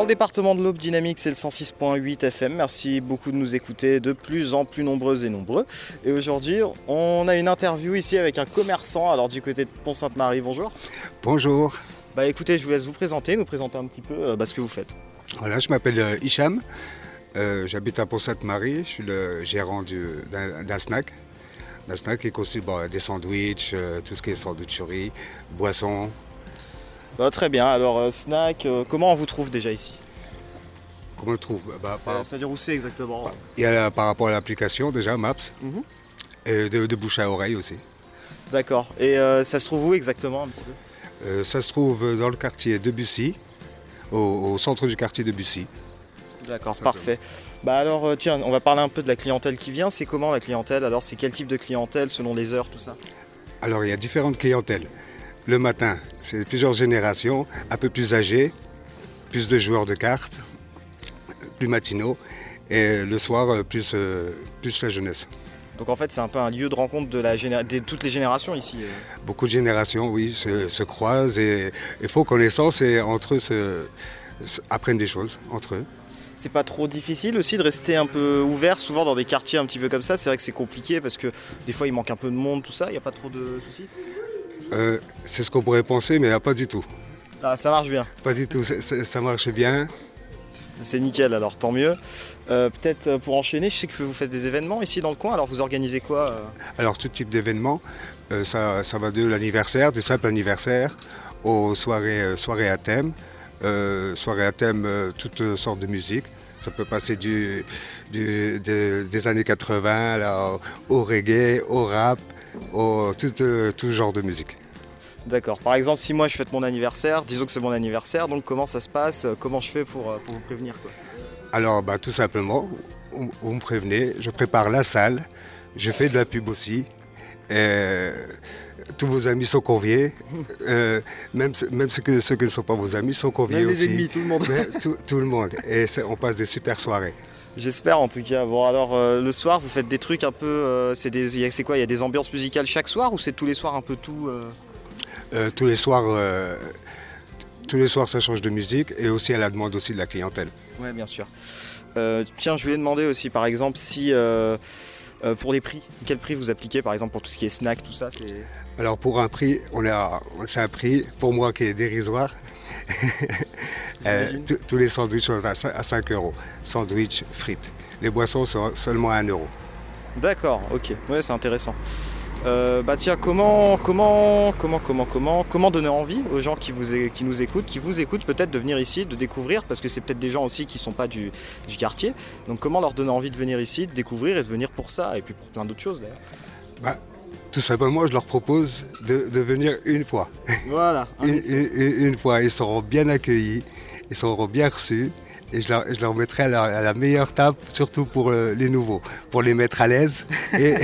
Dans le département de l'Aube Dynamique, c'est le 106.8 FM. Merci beaucoup de nous écouter, de plus en plus nombreuses et nombreux. Et aujourd'hui, on a une interview ici avec un commerçant, alors du côté de Pont-Sainte-Marie. Bonjour. Bonjour. Bah écoutez, je vous laisse vous présenter, nous présenter un petit peu euh, bah, ce que vous faites. Voilà, je m'appelle euh, Hicham. Euh, J'habite à Pont-Sainte-Marie. Je suis le gérant du- d'un snack. D'un snack qui est conçu bon, des sandwichs, euh, tout ce qui est sandwicherie, boissons. Bah, très bien, alors euh, snack, euh, comment on vous trouve déjà ici? Comment on le trouve? Bah, par, C'est-à-dire où c'est exactement? Il y a la- par rapport à l'application déjà, Maps, Mhm. et de, de bouche à oreille aussi. D'accord. Et euh, ça se trouve où exactement un petit peu? Euh, ça se trouve dans le quartier de Bussy, au, au centre du quartier de Bussy. D'accord, parfait. Bah alors tiens, on va parler un peu de la clientèle qui vient. C'est comment la clientèle? Alors c'est quel type de clientèle selon les heures, tout ça? Alors, il y a différentes clientèles. Le matin, c'est plusieurs générations, un peu plus âgées, plus de joueurs de cartes, plus matinaux. Et le soir, euh, plus, euh, plus la jeunesse. Donc en fait c'est un peu un lieu de rencontre de, la géné- de toutes les générations ici. euh. Beaucoup de générations, oui, se, se croisent et, et font connaissance et entre eux se- se- apprennent des choses entre eux. C'est pas trop difficile aussi de rester un peu ouvert, souvent dans des quartiers un petit peu comme ça? C'est vrai que c'est compliqué parce que des fois il manque un peu de monde, tout ça. Il n'y a pas trop de soucis? Euh, c'est ce qu'on pourrait penser, mais pas du tout. Ah ça marche bien. Pas du tout, ça marche bien. C'est nickel alors, tant mieux. Euh, Peut-être euh, pour enchaîner, je sais que vous faites des événements ici dans le coin. Alors vous organisez quoi Alors tout type d'événements, euh, ça, ça va de l'anniversaire, du simple anniversaire, aux soirées, soirées à thème, soirées à thème, toutes sortes de musique. Ça peut passer du, du- de- des années 80 là, au, reggae, au rap, au, tout, euh, tout genre de musique. D'accord. Par exemple, si moi je fête mon anniversaire, disons que c'est mon anniversaire, donc comment ça se passe Euh, Comment je fais pour, euh, pour vous prévenir quoi? Alors bah, tout simplement, vous me prévenez, je prépare la salle, je fais de la pub aussi. Et tous vos amis sont conviés, euh, même, ceux- même ceux, que, ceux qui ne sont pas vos amis sont conviés Même les aussi. ennemis, tout le monde. Mais tout, tout le monde. Et on passe des super soirées. J'espère en tout cas. Bon alors euh, le soir vous faites des trucs un peu. euh, c'est quoi? Il y a des ambiances musicales chaque soir ou c'est tous les soirs un peu tout euh? Euh, tous les soirs, euh, tous les soirs, ça change de musique et aussi à la demande aussi de la clientèle. Ouais bien sûr. Euh, tiens je voulais demander aussi par exemple si euh, pour les prix, quel prix vous appliquez par exemple pour tout ce qui est snack, tout ça c'est. Alors pour un prix, on a, c'est un prix pour moi qui est dérisoire. Euh, tous- tous les sandwichs sont à 5, à 5 euros. Sandwich, frites. Les boissons sont seulement à 1 euro. D'accord, ok, ouais c'est intéressant. Euh, bah tiens, comment, comment, comment, comment, comment, comment donner envie aux gens qui, vous, qui nous écoutent, qui vous écoutent peut-être de venir ici, de découvrir, parce que c'est peut-être des gens aussi qui sont pas du, du quartier. Donc comment leur donner envie de venir ici, de découvrir et de venir pour ça, et puis pour plein d'autres choses d'ailleurs. Tout simplement, je leur propose de, de venir une fois. Voilà. Une, une- une fois, ils seront bien accueillis, ils seront bien reçus. Et je leur, je leur mettrai à la, à la meilleure table, surtout pour euh, les nouveaux, pour les mettre à l'aise. Et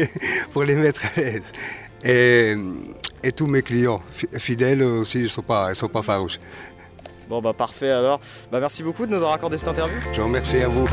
pour les mettre à l'aise. Et, et tous mes clients fi- fidèles aussi, ils ne sont, pas- ils sont pas farouches. Bon bah parfait alors. Bah merci beaucoup de nous avoir accordé cette interview. Je vous remercie à vous.